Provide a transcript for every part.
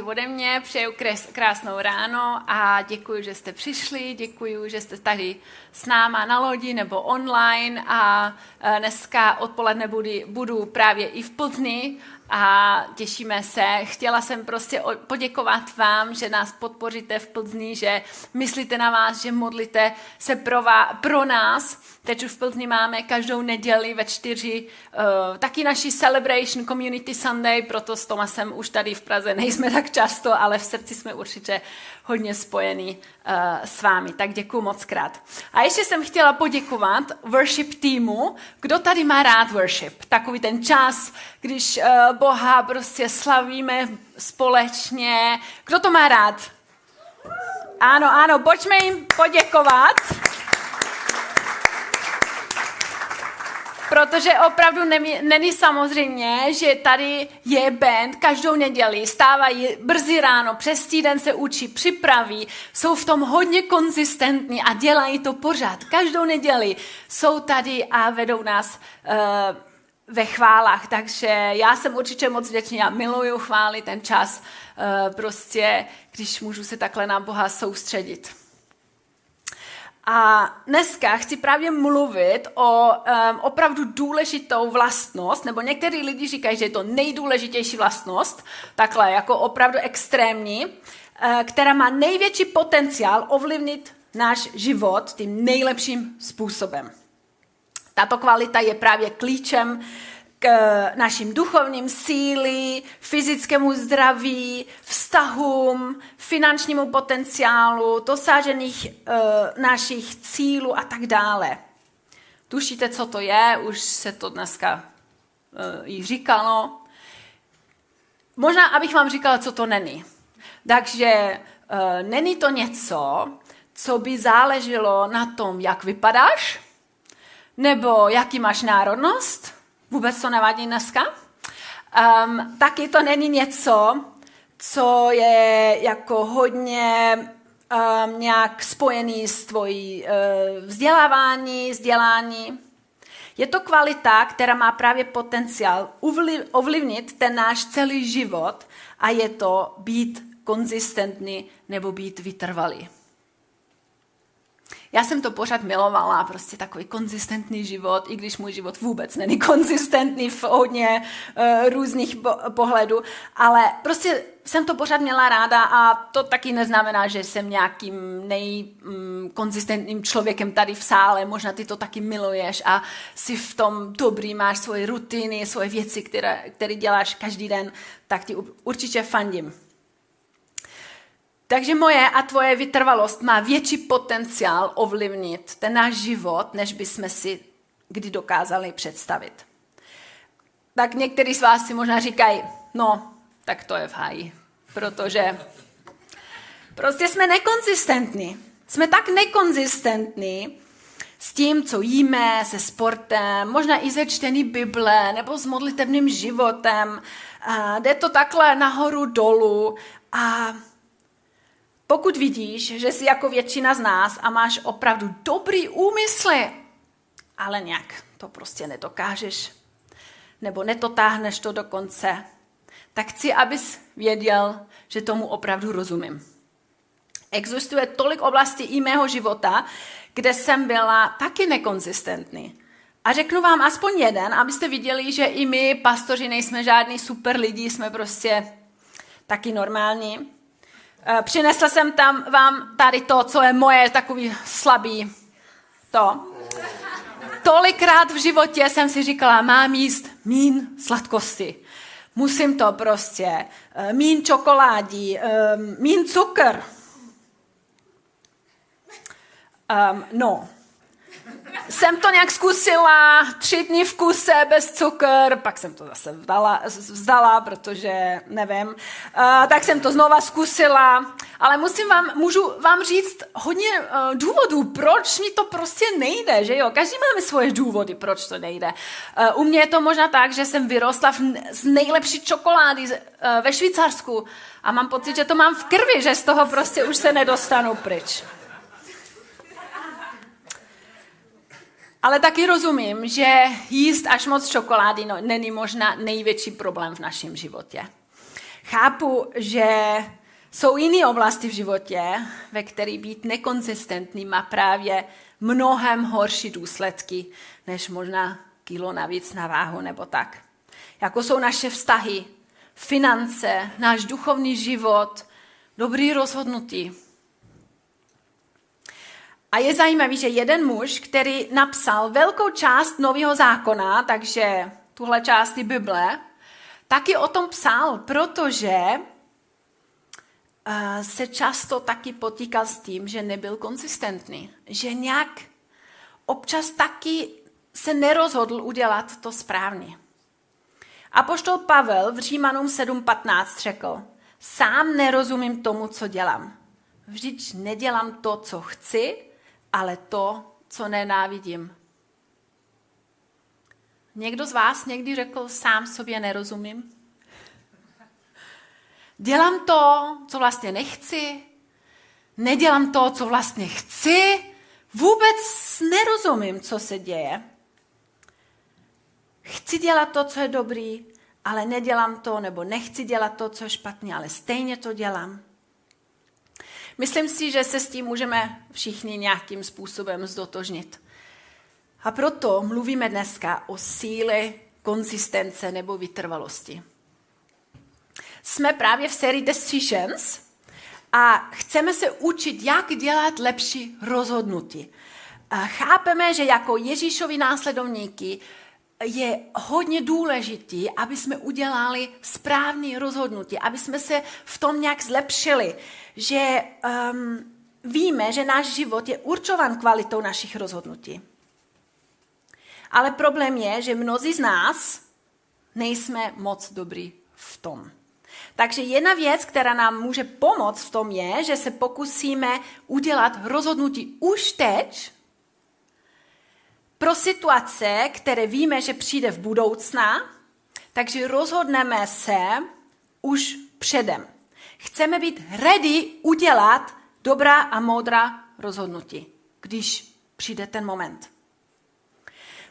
taky ode mě přeju krásnou ráno a děkuji, že jste přišli, děkuji, že jste tady s náma na lodi nebo online a e, dneska odpoledne budu, budu právě i v Plzni a těšíme se. Chtěla jsem prostě poděkovat vám, že nás podpoříte v Plzni, že myslíte na vás, že modlíte se pro, vás, pro nás. Teď už v Plzni máme každou neděli ve čtyři uh, taky naši Celebration Community Sunday, proto s Tomasem už tady v Praze nejsme tak často, ale v srdci jsme určitě hodně spojení uh, s vámi. Tak děkuji moc krát. A ještě jsem chtěla poděkovat worship týmu. Kdo tady má rád worship? Takový ten čas, když uh, Boha prostě slavíme společně. Kdo to má rád? Ano, ano, pojďme jim poděkovat. Protože opravdu není samozřejmě, že tady je band každou neděli, stávají brzy ráno, přes týden se učí, připraví, jsou v tom hodně konzistentní a dělají to pořád. Každou neděli jsou tady a vedou nás uh, ve chválách, takže já jsem určitě moc vděčný, já miluju chvály, ten čas, uh, prostě, když můžu se takhle na Boha soustředit. A dneska chci právě mluvit o um, opravdu důležitou vlastnost, nebo některý lidi říkají, že je to nejdůležitější vlastnost, takhle jako opravdu extrémní, uh, která má největší potenciál ovlivnit náš život tím nejlepším způsobem. Tato kvalita je právě klíčem k našim duchovním síly, fyzickému zdraví, vztahům, finančnímu potenciálu, dosažených uh, našich cílů a tak dále. Tušíte, co to je? Už se to dneska jí říkalo. Možná, abych vám říkala, co to není. Takže uh, není to něco, co by záleželo na tom, jak vypadáš, nebo jaký máš národnost, vůbec to nevadí dneska. Um, taky to není něco, co je jako hodně um, nějak spojený s tvojí uh, vzdělávání, vzdělání. Je to kvalita, která má právě potenciál ovlivnit ten náš celý život a je to být konzistentní nebo být vytrvalý. Já jsem to pořád milovala, prostě takový konzistentní život, i když můj život vůbec není konzistentní v hodně uh, různých po- pohledů, ale prostě jsem to pořád měla ráda a to taky neznamená, že jsem nějakým nejkonzistentním mm, člověkem tady v sále, možná ty to taky miluješ a si v tom dobrý, máš svoje rutiny, svoje věci, které, které děláš každý den, tak ti určitě fandím. Takže moje a tvoje vytrvalost má větší potenciál ovlivnit ten náš život, než bychom si kdy dokázali představit. Tak někteří z vás si možná říkají, no, tak to je v háji, protože prostě jsme nekonzistentní. Jsme tak nekonzistentní s tím, co jíme, se sportem, možná i ze čtení Bible nebo s modlitebným životem. A jde to takhle nahoru dolů a pokud vidíš, že jsi jako většina z nás a máš opravdu dobrý úmysly, ale nějak to prostě nedokážeš, nebo netotáhneš to do konce, tak chci, abys věděl, že tomu opravdu rozumím. Existuje tolik oblastí i mého života, kde jsem byla taky nekonzistentní. A řeknu vám aspoň jeden, abyste viděli, že i my, pastoři, nejsme žádní super lidi, jsme prostě taky normální. Eh, přinesla jsem tam vám tady to, co je moje takový slabý to. Tolikrát v životě jsem si říkala, mám jíst mín sladkosti. Musím to prostě. Eh, mín čokoládí, eh, mín cukr. Um, no, jsem to nějak zkusila, tři dny v kuse bez cukr, pak jsem to zase vzdala, vzdala protože nevím. Uh, tak jsem to znova zkusila, ale musím vám, můžu vám říct hodně uh, důvodů, proč mi to prostě nejde, že jo? Každý máme svoje důvody, proč to nejde. Uh, u mě je to možná tak, že jsem vyrostla v, z nejlepší čokolády uh, ve Švýcarsku a mám pocit, že to mám v krvi, že z toho prostě už se nedostanu pryč. Ale taky rozumím, že jíst až moc čokolády no, není možná největší problém v našem životě. Chápu, že jsou jiné oblasti v životě, ve kterých být nekonzistentní má právě mnohem horší důsledky, než možná kilo navíc na váhu nebo tak. Jako jsou naše vztahy, finance, náš duchovní život, dobrý rozhodnutí. A je zajímavý, že jeden muž, který napsal velkou část Nového zákona, takže tuhle části Bible, taky o tom psal, protože eh, se často taky potýkal s tím, že nebyl konzistentní. Že nějak občas taky se nerozhodl udělat to správně. A poštol Pavel v Římanům 7.15 řekl, sám nerozumím tomu, co dělám. Vždyť nedělám to, co chci, ale to, co nenávidím. Někdo z vás někdy řekl, sám sobě nerozumím? Dělám to, co vlastně nechci, nedělám to, co vlastně chci, vůbec nerozumím, co se děje. Chci dělat to, co je dobrý, ale nedělám to, nebo nechci dělat to, co je špatně, ale stejně to dělám. Myslím si, že se s tím můžeme všichni nějakým způsobem zdotožnit. A proto mluvíme dneska o síle konzistence nebo vytrvalosti. Jsme právě v sérii Decisions a chceme se učit, jak dělat lepší rozhodnutí. A chápeme, že jako Ježíšovi následovníky je hodně důležitý, aby jsme udělali správné rozhodnutí, aby jsme se v tom nějak zlepšili, že um, víme, že náš život je určovan kvalitou našich rozhodnutí. Ale problém je, že mnozí z nás nejsme moc dobrý v tom. Takže jedna věc, která nám může pomoct v tom je, že se pokusíme udělat rozhodnutí už teď, pro situace, které víme, že přijde v budoucna, takže rozhodneme se už předem. Chceme být ready udělat dobrá a moudrá rozhodnutí, když přijde ten moment.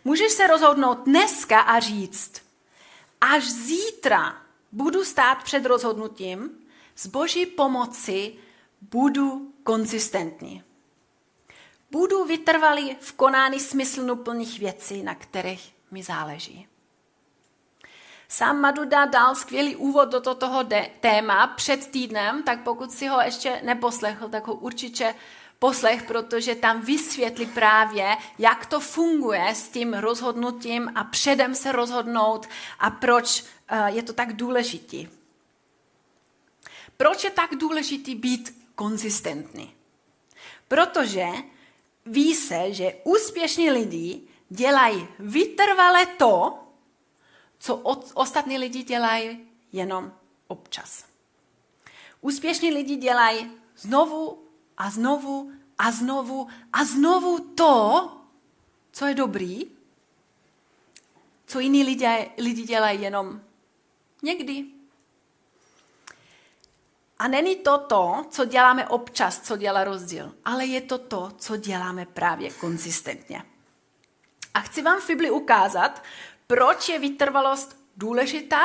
Můžeš se rozhodnout dneska a říct, až zítra budu stát před rozhodnutím, s boží pomoci budu konzistentní. Budu vytrvalý v konání smysluplných věcí, na kterých mi záleží. Sám Maduda dal skvělý úvod do toho téma před týdnem, tak pokud si ho ještě neposlechl, tak ho určitě poslech, protože tam vysvětlí právě, jak to funguje s tím rozhodnutím a předem se rozhodnout a proč eh, je to tak důležitý. Proč je tak důležitý být konzistentní? Protože ví se, že úspěšní lidi dělají vytrvale to, co ostatní lidi dělají jenom občas. Úspěšní lidi dělají znovu a znovu a znovu a znovu to, co je dobrý, co jiní lidi, lidi dělají jenom někdy. A není to to, co děláme občas, co dělá rozdíl, ale je to to, co děláme právě konzistentně. A chci vám v Bibli ukázat, proč je vytrvalost důležitá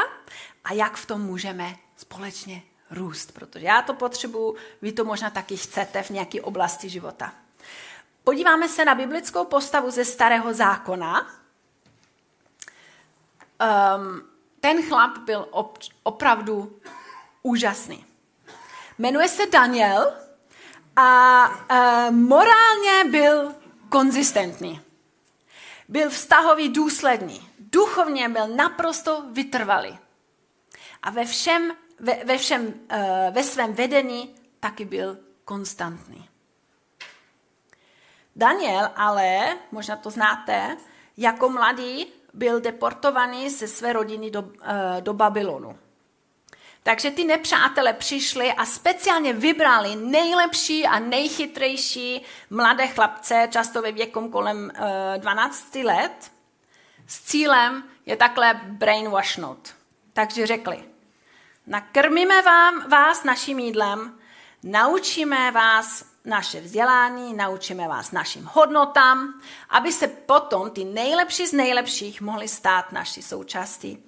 a jak v tom můžeme společně růst, protože já to potřebuju, vy to možná taky chcete v nějaké oblasti života. Podíváme se na biblickou postavu ze Starého zákona. Um, ten chlap byl op- opravdu úžasný. Jmenuje se Daniel a uh, morálně byl konzistentní. Byl vztahový důsledný. Duchovně byl naprosto vytrvalý. A ve všem, ve, ve, všem, uh, ve svém vedení taky byl konstantní. Daniel ale, možná to znáte, jako mladý byl deportovaný ze své rodiny do, uh, do Babylonu. Takže ty nepřátelé přišli a speciálně vybrali nejlepší a nejchytrejší mladé chlapce, často ve věku kolem 12 eh, let, s cílem je takhle brainwashnout. Takže řekli, nakrmíme vám, vás naším jídlem, naučíme vás naše vzdělání, naučíme vás našim hodnotám, aby se potom ty nejlepší z nejlepších mohli stát naší součástí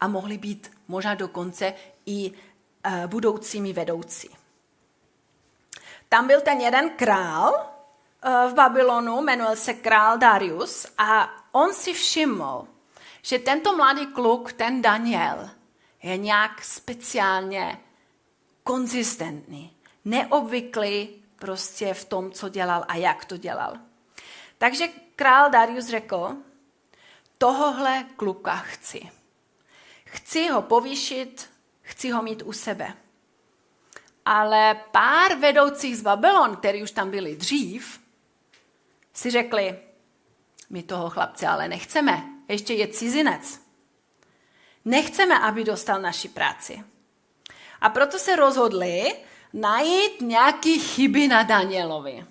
a mohli být možná dokonce i uh, budoucími vedoucí. Tam byl ten jeden král uh, v Babylonu, jmenoval se král Darius a on si všiml, že tento mladý kluk, ten Daniel, je nějak speciálně konzistentní, neobvyklý prostě v tom, co dělal a jak to dělal. Takže král Darius řekl, tohohle kluka chci. Chci ho povýšit, chci ho mít u sebe. Ale pár vedoucích z Babylon, kteří už tam byli dřív, si řekli, my toho chlapce ale nechceme, ještě je cizinec. Nechceme, aby dostal naši práci. A proto se rozhodli najít nějaký chyby na Danielovi.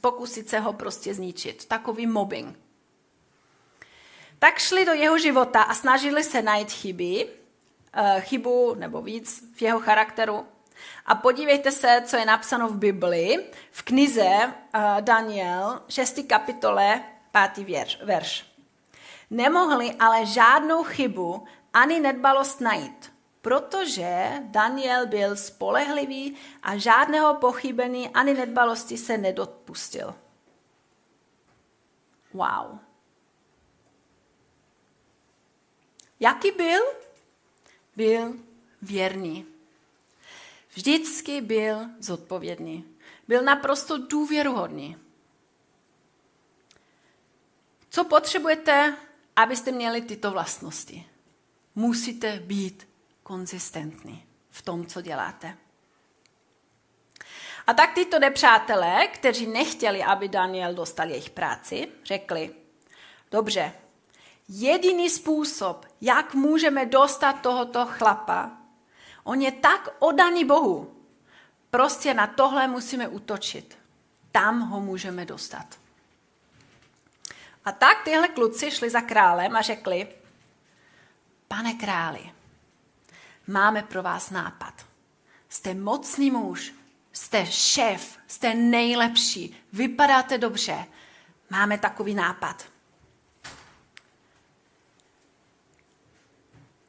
Pokusit se ho prostě zničit. Takový mobbing. Tak šli do jeho života a snažili se najít chyby, eh, chybu nebo víc v jeho charakteru. A podívejte se, co je napsáno v Biblii, v knize eh, Daniel, 6. kapitole, 5. verš. Nemohli ale žádnou chybu ani nedbalost najít, protože Daniel byl spolehlivý a žádného pochybení ani nedbalosti se nedopustil. Wow. Jaký byl? Byl věrný. Vždycky byl zodpovědný. Byl naprosto důvěruhodný. Co potřebujete, abyste měli tyto vlastnosti? Musíte být konzistentní v tom, co děláte. A tak tyto nepřátelé, kteří nechtěli, aby Daniel dostal jejich práci, řekli, dobře, jediný způsob, jak můžeme dostat tohoto chlapa, on je tak odaný Bohu. Prostě na tohle musíme utočit. Tam ho můžeme dostat. A tak tyhle kluci šli za králem a řekli, pane králi, máme pro vás nápad. Jste mocný muž, jste šéf, jste nejlepší, vypadáte dobře. Máme takový nápad.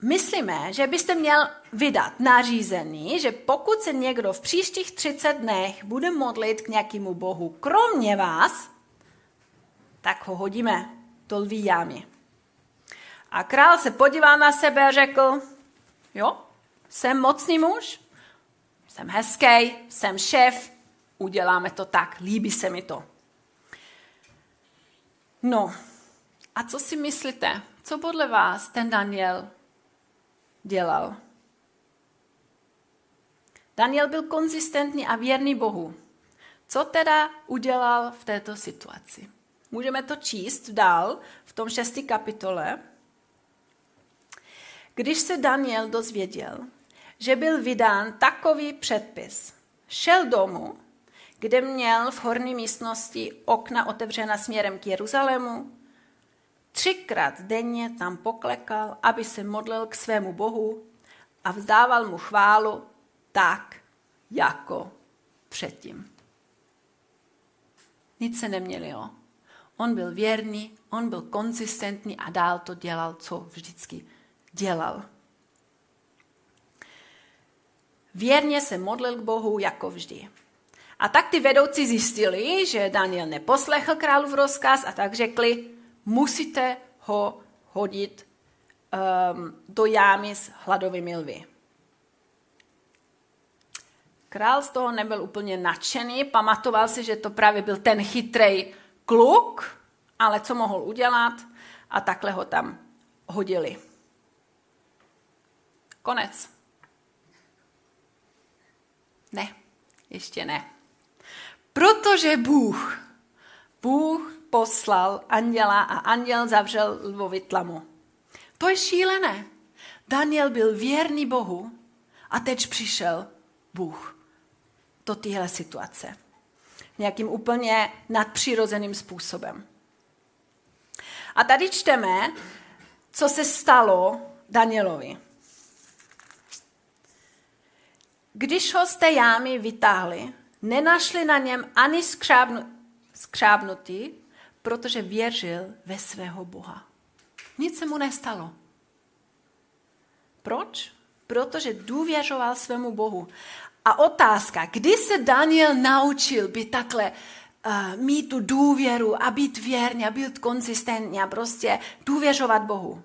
Myslíme, že byste měl vydat nařízení, že pokud se někdo v příštích 30 dnech bude modlit k nějakému bohu, kromě vás, tak ho hodíme do lví jámy. A král se podíval na sebe a řekl, jo, jsem mocný muž, jsem hezký, jsem šéf, uděláme to tak, líbí se mi to. No, a co si myslíte? Co podle vás ten Daniel dělal? Daniel byl konzistentní a věrný Bohu. Co teda udělal v této situaci? Můžeme to číst dál v tom šestý kapitole. Když se Daniel dozvěděl, že byl vydán takový předpis, šel domů, kde měl v horní místnosti okna otevřena směrem k Jeruzalému, třikrát denně tam poklekal, aby se modlil k svému Bohu a vzdával mu chválu tak, jako předtím. Nic se neměnilo. On byl věrný, on byl konzistentní a dál to dělal, co vždycky dělal. Věrně se modlil k Bohu jako vždy. A tak ty vedoucí zjistili, že Daniel neposlechl králův rozkaz a tak řekli, musíte ho hodit um, do jámy s hladovými lvy. Král z toho nebyl úplně nadšený, pamatoval si, že to právě byl ten chytrý kluk, ale co mohl udělat a takhle ho tam hodili. Konec. Ne, ještě ne. Protože Bůh, Bůh poslal anděla a anděl zavřel lvovi tlamu. To je šílené. Daniel byl věrný Bohu a teď přišel Bůh do téhle situace. Nějakým úplně nadpřirozeným způsobem. A tady čteme, co se stalo Danielovi. Když ho z té jámy vytáhli, nenašli na něm ani skřábnu, skřábnutý, protože věřil ve svého Boha. Nic se mu nestalo. Proč? protože důvěřoval svému Bohu. A otázka, kdy se Daniel naučil být takhle, uh, mít tu důvěru a být věrný a být konzistentní a prostě důvěřovat Bohu.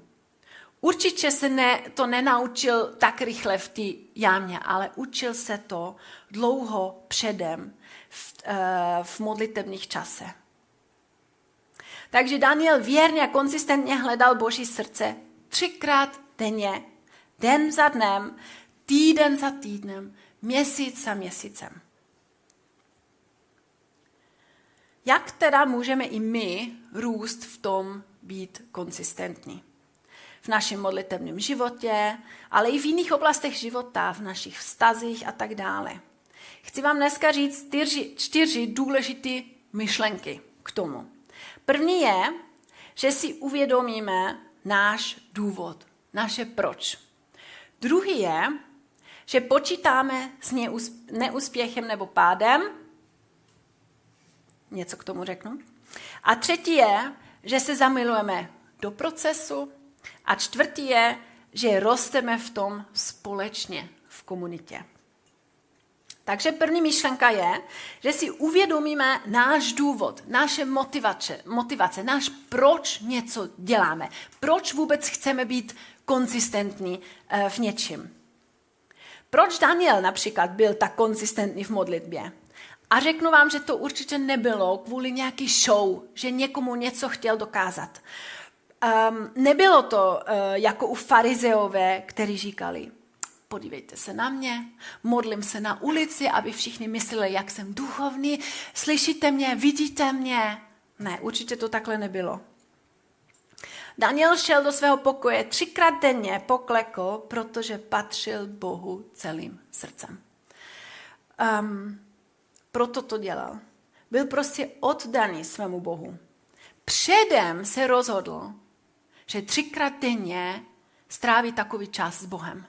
Určitě se ne, to nenaučil tak rychle v té jámě, ale učil se to dlouho předem v, uh, v modlitebních čase. Takže Daniel věrně a konzistentně hledal Boží srdce třikrát denně, den za dnem, týden za týdnem, měsíc za měsícem. Jak teda můžeme i my růst v tom být konzistentní? V našem modlitevním životě, ale i v jiných oblastech života, v našich vztazích a tak dále. Chci vám dneska říct čtyři, čtyři důležité myšlenky k tomu. První je, že si uvědomíme náš důvod, naše proč. Druhý je, že počítáme s neúspěchem nebo pádem. Něco k tomu řeknu. A třetí je, že se zamilujeme do procesu. A čtvrtý je, že rosteme v tom společně v komunitě. Takže první myšlenka je, že si uvědomíme náš důvod, naše motivace, motivace, náš proč něco děláme, proč vůbec chceme být konzistentní eh, v něčem. Proč Daniel například byl tak konzistentní v modlitbě? A řeknu vám, že to určitě nebylo kvůli nějaký show, že někomu něco chtěl dokázat. Um, nebylo to uh, jako u farizeové, kteří říkali, podívejte se na mě, modlím se na ulici, aby všichni mysleli, jak jsem duchovní, slyšíte mě, vidíte mě. Ne, určitě to takhle nebylo. Daniel šel do svého pokoje třikrát denně, poklekl, protože patřil Bohu celým srdcem. Um, proto to dělal. Byl prostě oddaný svému Bohu. Předem se rozhodl, že třikrát denně stráví takový čas s Bohem.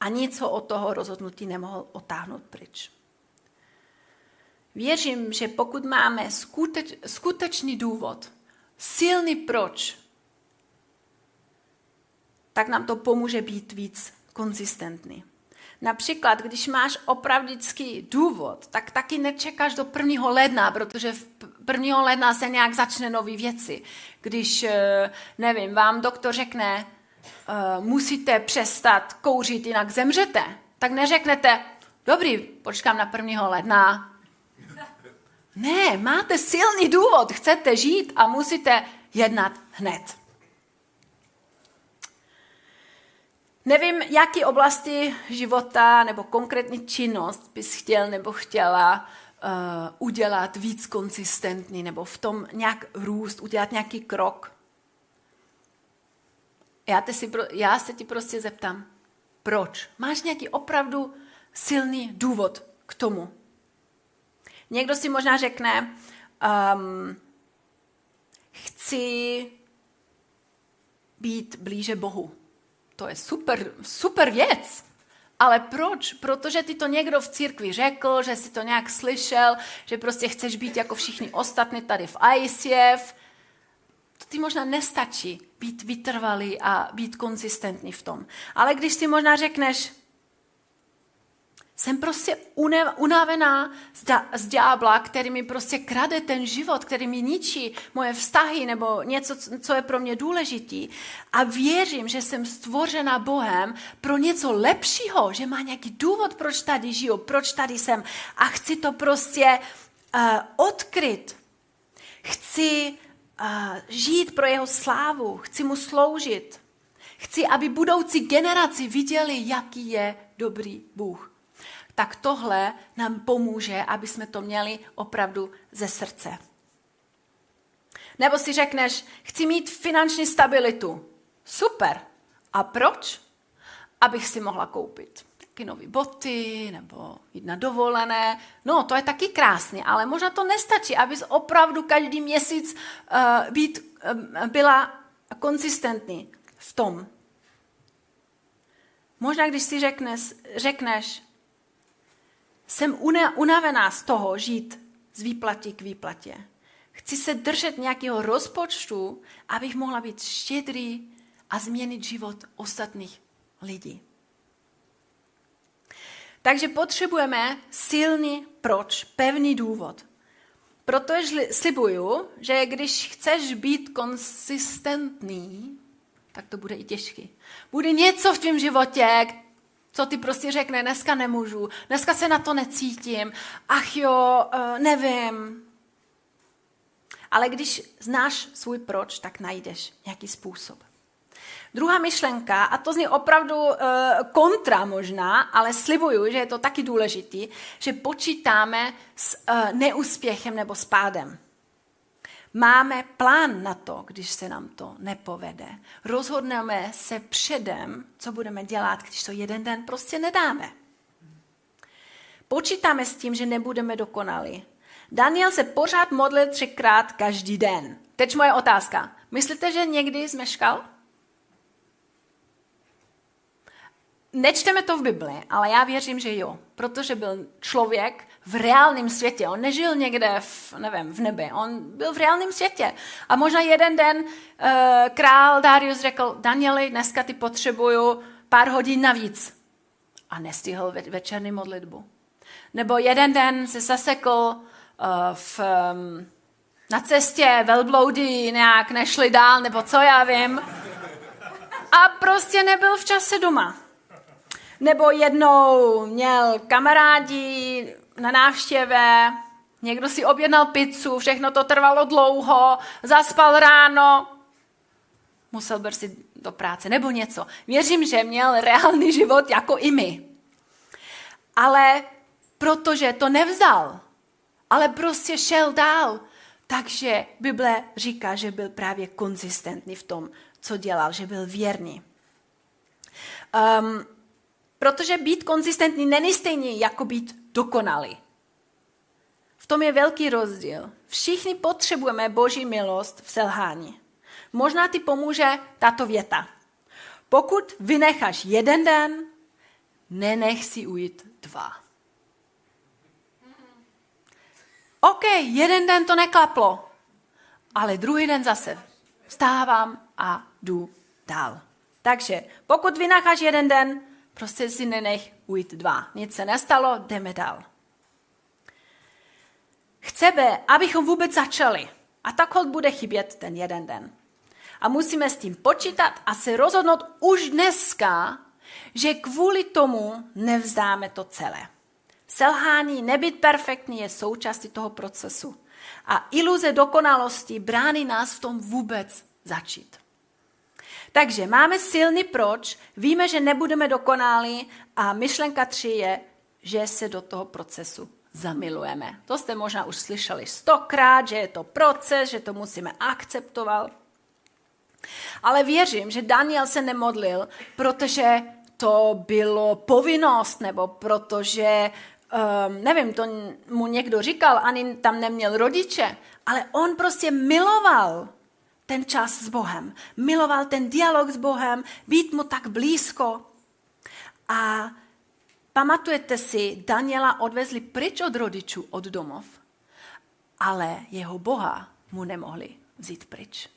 A nic ho od toho rozhodnutí nemohl otáhnout pryč. Věřím, že pokud máme skuteč, skutečný důvod, silný proč, tak nám to pomůže být víc konzistentní. Například, když máš opravdický důvod, tak taky nečekáš do 1. ledna, protože v 1. ledna se nějak začne nové věci. Když, eh, nevím, vám doktor řekne, uh, musíte přestat kouřit, jinak zemřete, tak neřeknete, dobrý, počkám na 1. ledna. Ne, máte silný důvod, chcete žít a musíte jednat hned. Nevím, jaký oblasti života nebo konkrétní činnost bys chtěl nebo chtěla uh, udělat víc konsistentní nebo v tom nějak růst, udělat nějaký krok. Já, te si, já se ti prostě zeptám, proč? Máš nějaký opravdu silný důvod k tomu? Někdo si možná řekne, um, chci být blíže Bohu. To je super, super věc. Ale proč? Protože ti to někdo v církvi řekl, že si to nějak slyšel, že prostě chceš být jako všichni ostatní tady v ICF. Ti možná nestačí být vytrvalý a být konzistentní v tom. Ale když si možná řekneš, jsem prostě unavená z ďábla, který mi prostě krade ten život, který mi ničí moje vztahy nebo něco, co je pro mě důležitý. A věřím, že jsem stvořena Bohem pro něco lepšího, že má nějaký důvod, proč tady žiju, proč tady jsem. A chci to prostě uh, odkryt. Chci uh, žít pro jeho slávu, chci mu sloužit. Chci, aby budoucí generaci viděli, jaký je dobrý Bůh tak tohle nám pomůže, aby jsme to měli opravdu ze srdce. Nebo si řekneš, chci mít finanční stabilitu. Super. A proč? Abych si mohla koupit taky nové boty nebo jít na dovolené. No, to je taky krásný, ale možná to nestačí, abys opravdu každý měsíc uh, být, uh, byla konzistentní v tom. Možná, když si řekneš, řekneš, jsem unavená z toho žít z výplatí k výplatě. Chci se držet nějakého rozpočtu, abych mohla být štědrý a změnit život ostatních lidí. Takže potřebujeme silný proč, pevný důvod. Protože slibuju, že když chceš být konsistentní, tak to bude i těžký. Bude něco v tvém životě, co ty prostě řekne, dneska nemůžu, dneska se na to necítím, ach jo, eh, nevím. Ale když znáš svůj proč, tak najdeš nějaký způsob. Druhá myšlenka, a to zní opravdu uh, kontra možná, ale slibuju, že je to taky důležitý, že počítáme s uh, neúspěchem nebo s pádem. Máme plán na to, když se nám to nepovede. Rozhodneme se předem, co budeme dělat, když to jeden den prostě nedáme. Počítáme s tím, že nebudeme dokonali. Daniel se pořád modlil třikrát každý den. Teď moje otázka. Myslíte, že někdy zmeškal? Nečteme to v Bibli, ale já věřím, že jo, protože byl člověk v reálném světě. On nežil někde v, nevím, v nebi, on byl v reálném světě. A možná jeden den uh, král Darius řekl, Danieli, dneska ty potřebuju pár hodin navíc. A nestihl ve- večerní modlitbu. Nebo jeden den se zasekl uh, v, um, na cestě, velbloudy nějak nešli dál, nebo co já vím. A prostě nebyl v čase doma. Nebo jednou měl kamarádi na návštěvě, někdo si objednal pizzu, všechno to trvalo dlouho, zaspal ráno, musel brsit do práce nebo něco. Věřím, že měl reálný život jako i my. Ale protože to nevzal, ale prostě šel dál. Takže Bible říká, že byl právě konzistentní v tom, co dělal, že byl věrný. Um, Protože být konzistentní není stejně jako být dokonalý. V tom je velký rozdíl. Všichni potřebujeme boží milost v selhání. Možná ti pomůže tato věta. Pokud vynecháš jeden den, nenech si ujít dva. OK, jeden den to neklaplo, ale druhý den zase vstávám a jdu dál. Takže pokud vynecháš jeden den, Prostě si nenech ujít dva. Nic se nestalo, jdeme dál. Chceme, abychom vůbec začali. A tak hod bude chybět ten jeden den. A musíme s tím počítat a se rozhodnout už dneska, že kvůli tomu nevzdáme to celé. Selhání, nebyt perfektní je součástí toho procesu. A iluze dokonalosti brání nás v tom vůbec začít. Takže máme silný proč, víme, že nebudeme dokonalí a myšlenka tři je, že se do toho procesu zamilujeme. To jste možná už slyšeli stokrát, že je to proces, že to musíme akceptovat. Ale věřím, že Daniel se nemodlil, protože to bylo povinnost, nebo protože, um, nevím, to mu někdo říkal, ani tam neměl rodiče, ale on prostě miloval ten čas s Bohem. Miloval ten dialog s Bohem, být mu tak blízko. A pamatujete si, Daniela odvezli pryč od rodičů, od domov, ale jeho Boha mu nemohli vzít pryč.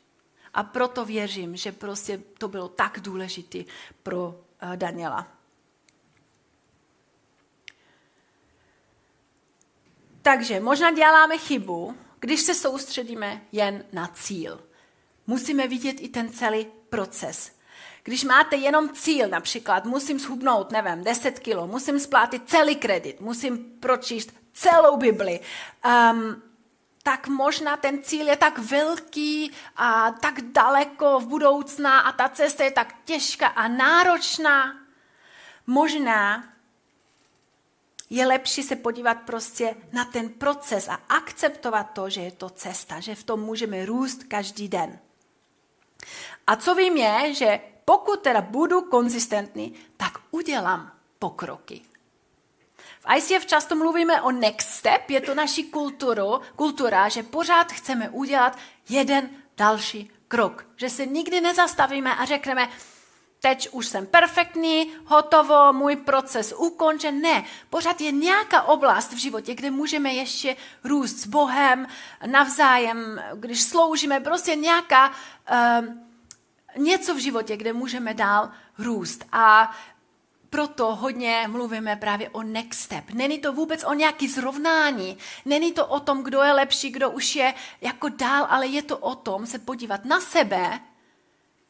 A proto věřím, že prostě to bylo tak důležité pro eh, Daniela. Takže možná děláme chybu, když se soustředíme jen na cíl musíme vidět i ten celý proces. Když máte jenom cíl, například musím schubnout, nevím, 10 kilo, musím splátit celý kredit, musím pročíst celou Bibli, um, tak možná ten cíl je tak velký a tak daleko v budoucna a ta cesta je tak těžká a náročná. Možná je lepší se podívat prostě na ten proces a akceptovat to, že je to cesta, že v tom můžeme růst každý den. A co vím je, že pokud teda budu konzistentní, tak udělám pokroky. V ICF často mluvíme o next step, je to naší kulturu, kultura, že pořád chceme udělat jeden další krok. Že se nikdy nezastavíme a řekneme, teď už jsem perfektní, hotovo, můj proces ukončen. Ne, pořád je nějaká oblast v životě, kde můžeme ještě růst s Bohem, navzájem, když sloužíme, prostě nějaká... Uh, něco v životě, kde můžeme dál růst. A proto hodně mluvíme právě o next step. Není to vůbec o nějaký zrovnání, není to o tom, kdo je lepší, kdo už je jako dál, ale je to o tom se podívat na sebe,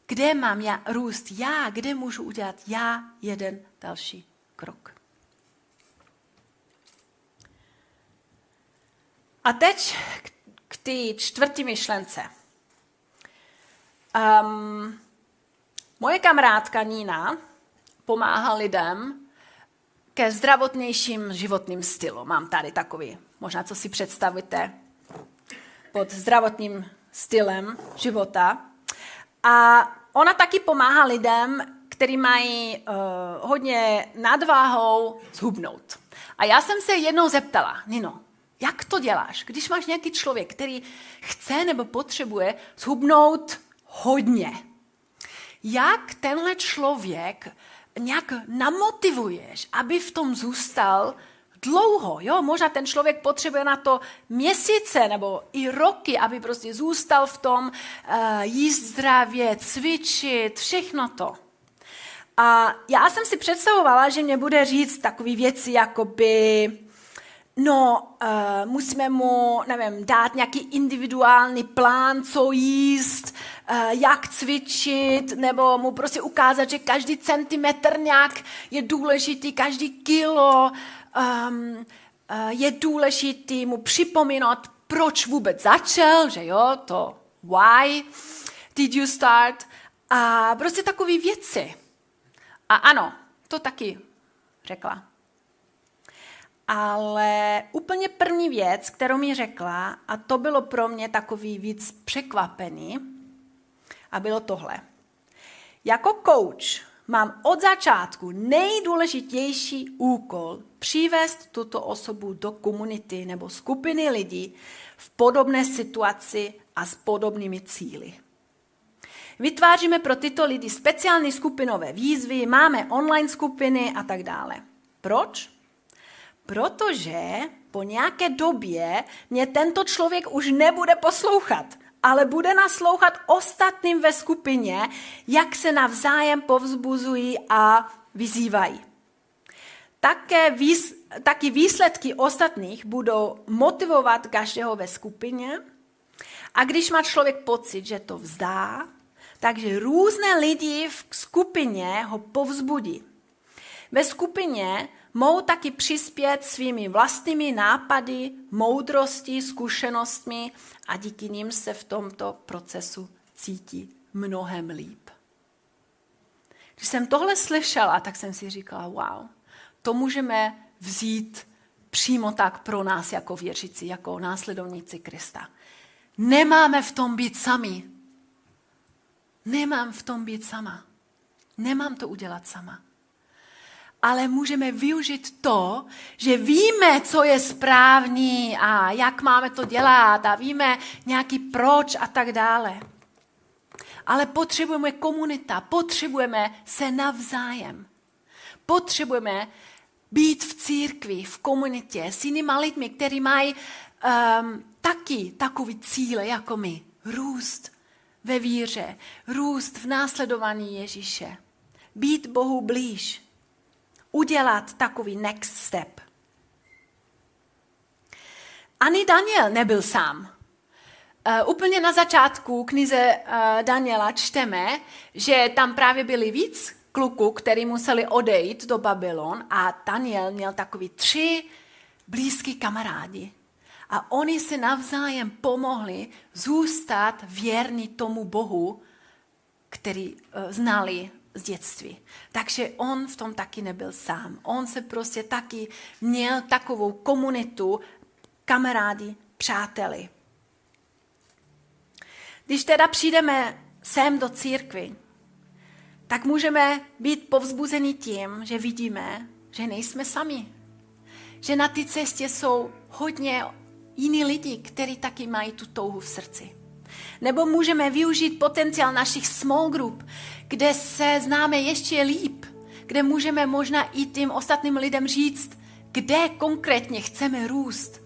kde mám já růst já, kde můžu udělat já jeden další krok. A teď k té čtvrtý myšlence. Um, moje kamarádka Nina pomáhá lidem ke zdravotnějším životním stylu. Mám tady takový, možná co si představíte pod zdravotním stylem života. A ona taky pomáhá lidem, kteří mají uh, hodně nadváhou, zhubnout. A já jsem se jednou zeptala, Nino, jak to děláš, když máš nějaký člověk, který chce nebo potřebuje zhubnout hodně? Jak tenhle člověk nějak namotivuješ, aby v tom zůstal dlouho, jo, možná ten člověk potřebuje na to měsíce nebo i roky, aby prostě zůstal v tom, uh, jíst zdravě, cvičit, všechno to. A já jsem si představovala, že mě bude říct takové věci, jako by, no, uh, musíme mu, nevím, dát nějaký individuální plán, co jíst, uh, jak cvičit, nebo mu prostě ukázat, že každý centimetr nějak je důležitý, každý kilo um, je důležitý mu připomínat, proč vůbec začal, že jo, to why did you start, a prostě takové věci. A ano, to taky řekla. Ale úplně první věc, kterou mi řekla, a to bylo pro mě takový víc překvapený, a bylo tohle. Jako coach mám od začátku nejdůležitější úkol přivést tuto osobu do komunity nebo skupiny lidí v podobné situaci a s podobnými cíly. Vytváříme pro tyto lidi speciální skupinové výzvy, máme online skupiny a tak dále. Proč? Protože po nějaké době mě tento člověk už nebude poslouchat, ale bude naslouchat ostatním ve skupině, jak se navzájem povzbuzují a vyzývají. Také výs, taky výsledky ostatních budou motivovat každého ve skupině a když má člověk pocit, že to vzdá, takže různé lidi v skupině ho povzbudí. Ve skupině mohou taky přispět svými vlastními nápady, moudrostí, zkušenostmi a díky nim se v tomto procesu cítí mnohem líp. Když jsem tohle slyšela, tak jsem si říkala, wow, to můžeme vzít přímo tak pro nás jako věřící, jako následovníci Krista. Nemáme v tom být sami. Nemám v tom být sama. Nemám to udělat sama. Ale můžeme využít to, že víme, co je správný a jak máme to dělat a víme nějaký proč a tak dále. Ale potřebujeme komunita, potřebujeme se navzájem. Potřebujeme být v církvi, v komunitě s jinými lidmi, kteří mají um, taky takový cíle jako my. Růst, ve víře, růst v následování Ježíše, být Bohu blíž, udělat takový next step. Ani Daniel nebyl sám. Uh, úplně na začátku knize uh, Daniela čteme, že tam právě byli víc kluků, kteří museli odejít do Babylon a Daniel měl takový tři blízký kamarádi. A oni si navzájem pomohli zůstat věrní tomu Bohu, který uh, znali z dětství. Takže on v tom taky nebyl sám. On se prostě taky měl takovou komunitu, kamarády, přáteli. Když teda přijdeme sem do církvy, tak můžeme být povzbuzeni tím, že vidíme, že nejsme sami. Že na té cestě jsou hodně jiní lidi, kteří taky mají tu touhu v srdci. Nebo můžeme využít potenciál našich small group, kde se známe ještě líp, kde můžeme možná i tím ostatním lidem říct, kde konkrétně chceme růst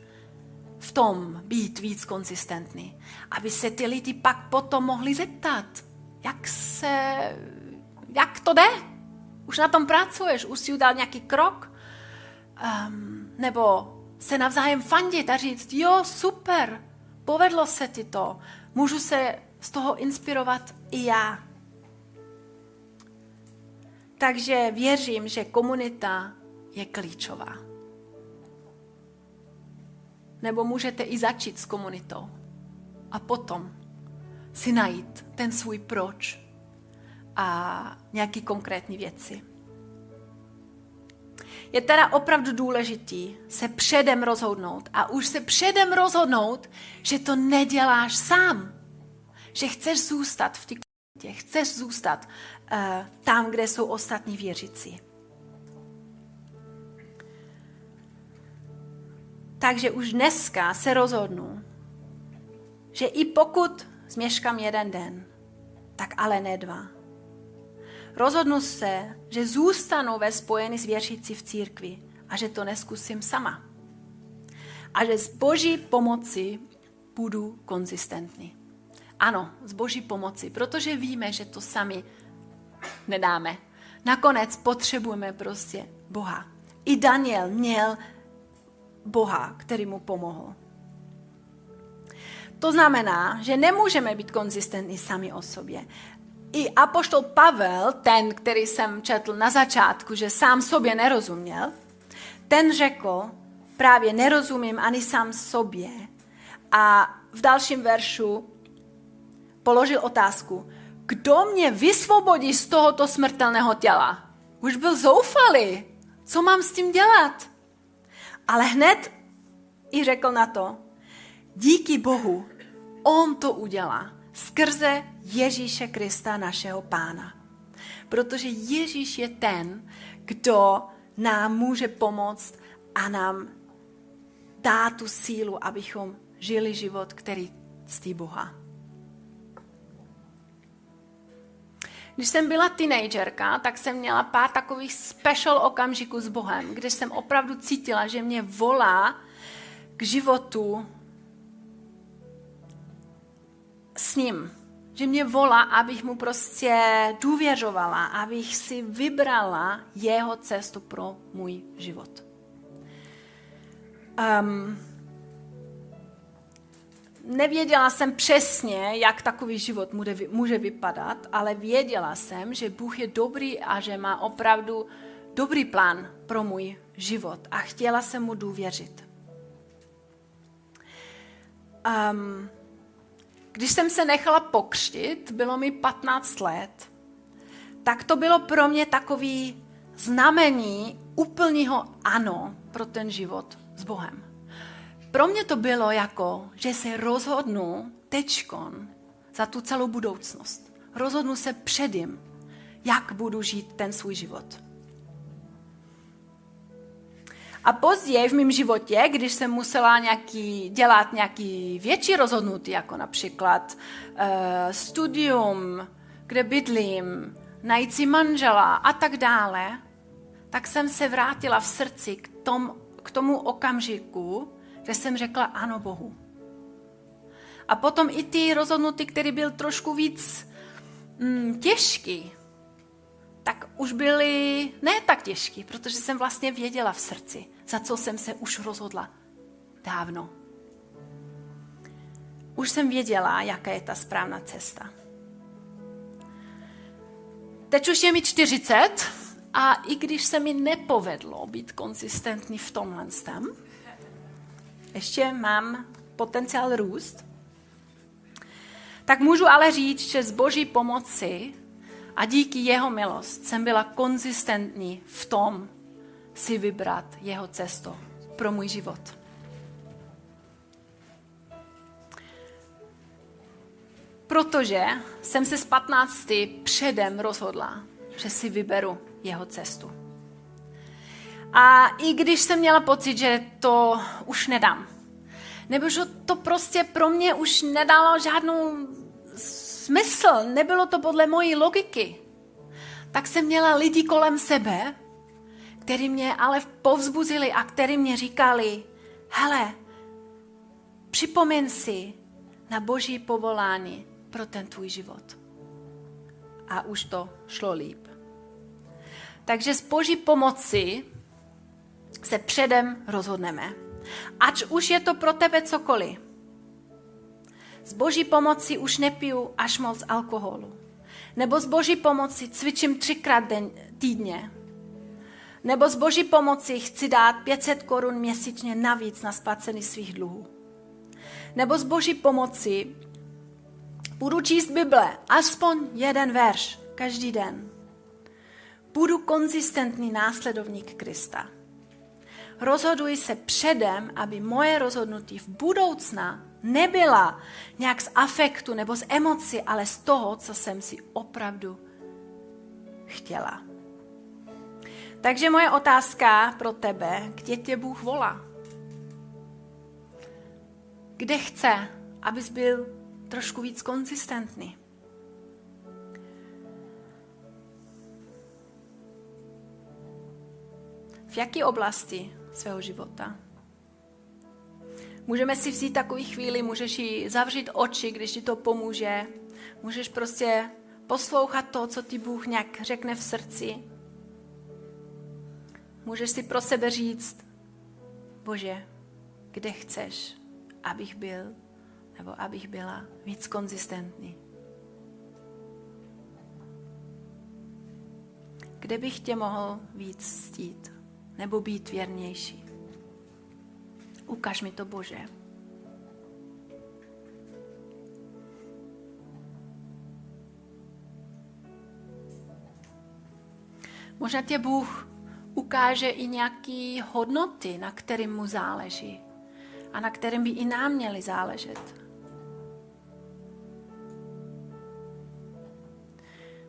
v tom být víc konzistentní, aby se ty lidi pak potom mohli zeptat, jak se, jak to jde? Už na tom pracuješ, už si udal nějaký krok? Um, nebo se navzájem fandit a říct, jo, super, povedlo se ti to, můžu se z toho inspirovat i já. Takže věřím, že komunita je klíčová. Nebo můžete i začít s komunitou a potom si najít ten svůj proč a nějaký konkrétní věci. Je teda opravdu důležitý se předem rozhodnout a už se předem rozhodnout, že to neděláš sám. Že chceš zůstat v té komunitě, chceš zůstat tam, kde jsou ostatní věřící. Takže už dneska se rozhodnu, že i pokud změškám jeden den, tak ale ne dva. Rozhodnu se, že zůstanu ve spojení s věřící v církvi a že to neskusím sama. A že z boží pomoci budu konzistentní. Ano, z boží pomoci, protože víme, že to sami nedáme. Nakonec potřebujeme prostě Boha. I Daniel měl Boha, který mu pomohl. To znamená, že nemůžeme být konzistentní sami o sobě. I apoštol Pavel, ten, který jsem četl na začátku, že sám sobě nerozuměl, ten řekl, právě nerozumím ani sám sobě. A v dalším veršu položil otázku, kdo mě vysvobodí z tohoto smrtelného těla? Už byl zoufalý. Co mám s tím dělat? Ale hned i řekl na to, díky Bohu, On to udělá skrze Ježíše Krista, našeho pána. Protože Ježíš je ten, kdo nám může pomoct a nám dá tu sílu, abychom žili život, který ctí Boha. Když jsem byla teenagerka, tak jsem měla pár takových special okamžiků s Bohem, kde jsem opravdu cítila, že mě volá k životu s ním. Že mě volá, abych mu prostě důvěřovala, abych si vybrala jeho cestu pro můj život. Um, nevěděla jsem přesně, jak takový život může vypadat, ale věděla jsem, že Bůh je dobrý a že má opravdu dobrý plán pro můj život a chtěla jsem mu důvěřit. Um, když jsem se nechala pokřtit, bylo mi 15 let, tak to bylo pro mě takový znamení úplného ano pro ten život s Bohem. Pro mě to bylo jako, že se rozhodnu tečkon za tu celou budoucnost. Rozhodnu se předím, jak budu žít ten svůj život. A později v mém životě, když jsem musela nějaký, dělat nějaký větší rozhodnutí, jako například uh, studium, kde bydlím, najít si manžela a tak dále, tak jsem se vrátila v srdci k, tom, k tomu okamžiku, kde jsem řekla ano Bohu. A potom i ty rozhodnutí, který byl trošku víc mm, těžký, tak už byly ne tak těžký, protože jsem vlastně věděla v srdci, za co jsem se už rozhodla dávno. Už jsem věděla, jaká je ta správná cesta. Teď už je mi 40 a i když se mi nepovedlo být konzistentní v tomhle stem, ještě mám potenciál růst, tak můžu ale říct, že z boží pomoci a díky jeho milost jsem byla konzistentní v tom si vybrat jeho cestu pro můj život. Protože jsem se z 15. předem rozhodla, že si vyberu jeho cestu. A i když jsem měla pocit, že to už nedám, nebo že to prostě pro mě už nedalo žádnou smysl, nebylo to podle mojí logiky, tak jsem měla lidi kolem sebe, který mě ale povzbuzili a který mě říkali, hele, připomeň si na boží povolání pro ten tvůj život. a už to šlo líp. Takže s boží pomoci se předem rozhodneme. Ať už je to pro tebe cokoliv. Z boží pomoci už nepiju až moc alkoholu. Nebo z boží pomoci cvičím třikrát den, týdně. Nebo z boží pomoci chci dát 500 korun měsíčně navíc na splacení svých dluhů. Nebo z boží pomoci budu číst Bible, aspoň jeden verš každý den. Budu konzistentní následovník Krista. Rozhoduji se předem, aby moje rozhodnutí v budoucna nebyla nějak z afektu nebo z emoci, ale z toho, co jsem si opravdu chtěla. Takže moje otázka pro tebe, kde tě Bůh volá? Kde chce, abys byl trošku víc konzistentní? V jaké oblasti svého života? Můžeme si vzít takový chvíli, můžeš ji zavřít oči, když ti to pomůže. Můžeš prostě poslouchat to, co ti Bůh nějak řekne v srdci. Můžeš si pro sebe říct, Bože, kde chceš, abych byl, nebo abych byla víc konzistentní. Kde bych tě mohl víc ctít, nebo být věrnější. Ukaž mi to, Bože. Možná tě Bůh ukáže i nějaké hodnoty, na kterým mu záleží a na kterým by i nám měli záležet.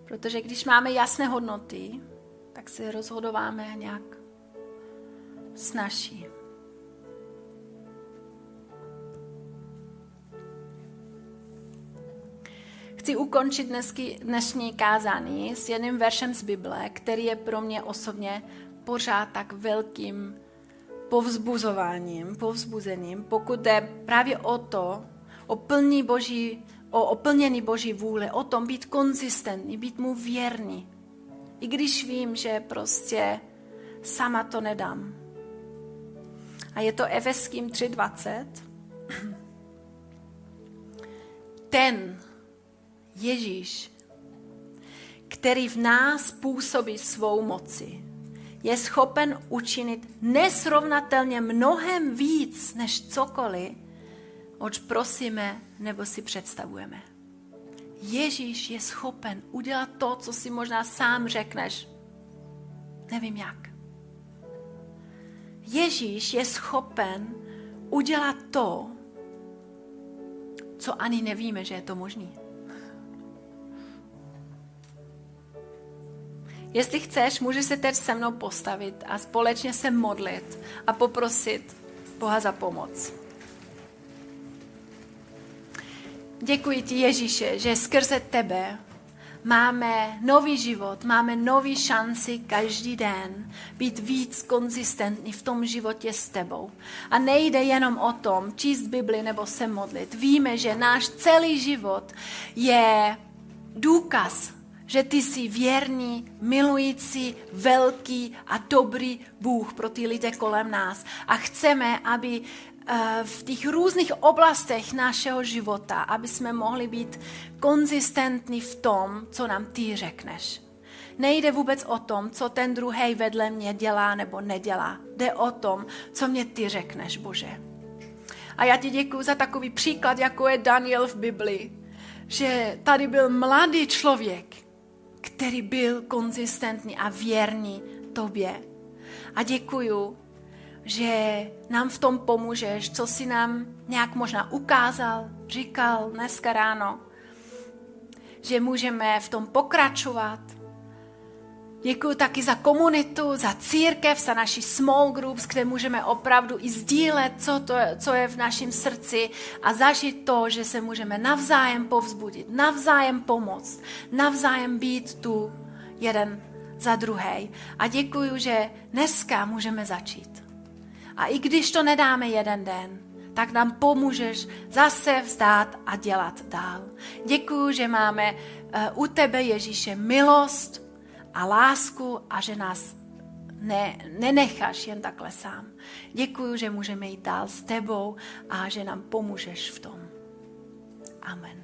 Protože když máme jasné hodnoty, tak se rozhodováme nějak snaží. Chci ukončit dnesky, dnešní kázání s jedním veršem z Bible, který je pro mě osobně pořád tak velkým povzbuzováním, povzbuzením, pokud jde právě o to, o plní boží, o oplnění boží vůle, o tom být konzistentní, být mu věrný. I když vím, že prostě sama to nedám. A je to Efeským 3.20. Ten Ježíš, který v nás působí svou moci, je schopen učinit nesrovnatelně mnohem víc než cokoliv, oč prosíme nebo si představujeme. Ježíš je schopen udělat to, co si možná sám řekneš. Nevím jak. Ježíš je schopen udělat to, co ani nevíme, že je to možné. Jestli chceš, můžeš se teď se mnou postavit a společně se modlit a poprosit Boha za pomoc. Děkuji ti, Ježíše, že skrze tebe máme nový život, máme nový šanci každý den být víc konzistentní v tom životě s tebou. A nejde jenom o tom číst Bibli nebo se modlit. Víme, že náš celý život je důkaz že ty jsi věrný, milující, velký a dobrý Bůh pro ty lidé kolem nás. A chceme, aby v těch různých oblastech našeho života, aby jsme mohli být konzistentní v tom, co nám ty řekneš. Nejde vůbec o tom, co ten druhý vedle mě dělá nebo nedělá. Jde o tom, co mě ty řekneš, Bože. A já ti děkuji za takový příklad, jako je Daniel v Biblii. Že tady byl mladý člověk, který byl konzistentní a věrný tobě. A děkuju, že nám v tom pomůžeš, co si nám nějak možná ukázal, říkal dneska ráno, že můžeme v tom pokračovat, Děkuji taky za komunitu, za církev, za naši small groups, kde můžeme opravdu i sdílet, co, to, co je v našem srdci a zažít to, že se můžeme navzájem povzbudit, navzájem pomoct, navzájem být tu jeden za druhý. A děkuji, že dneska můžeme začít. A i když to nedáme jeden den, tak nám pomůžeš zase vzdát a dělat dál. Děkuji, že máme eh, u tebe, Ježíše, milost a lásku a že nás ne, nenecháš jen takhle sám. Děkuji, že můžeme jít dál s tebou a že nám pomůžeš v tom. Amen.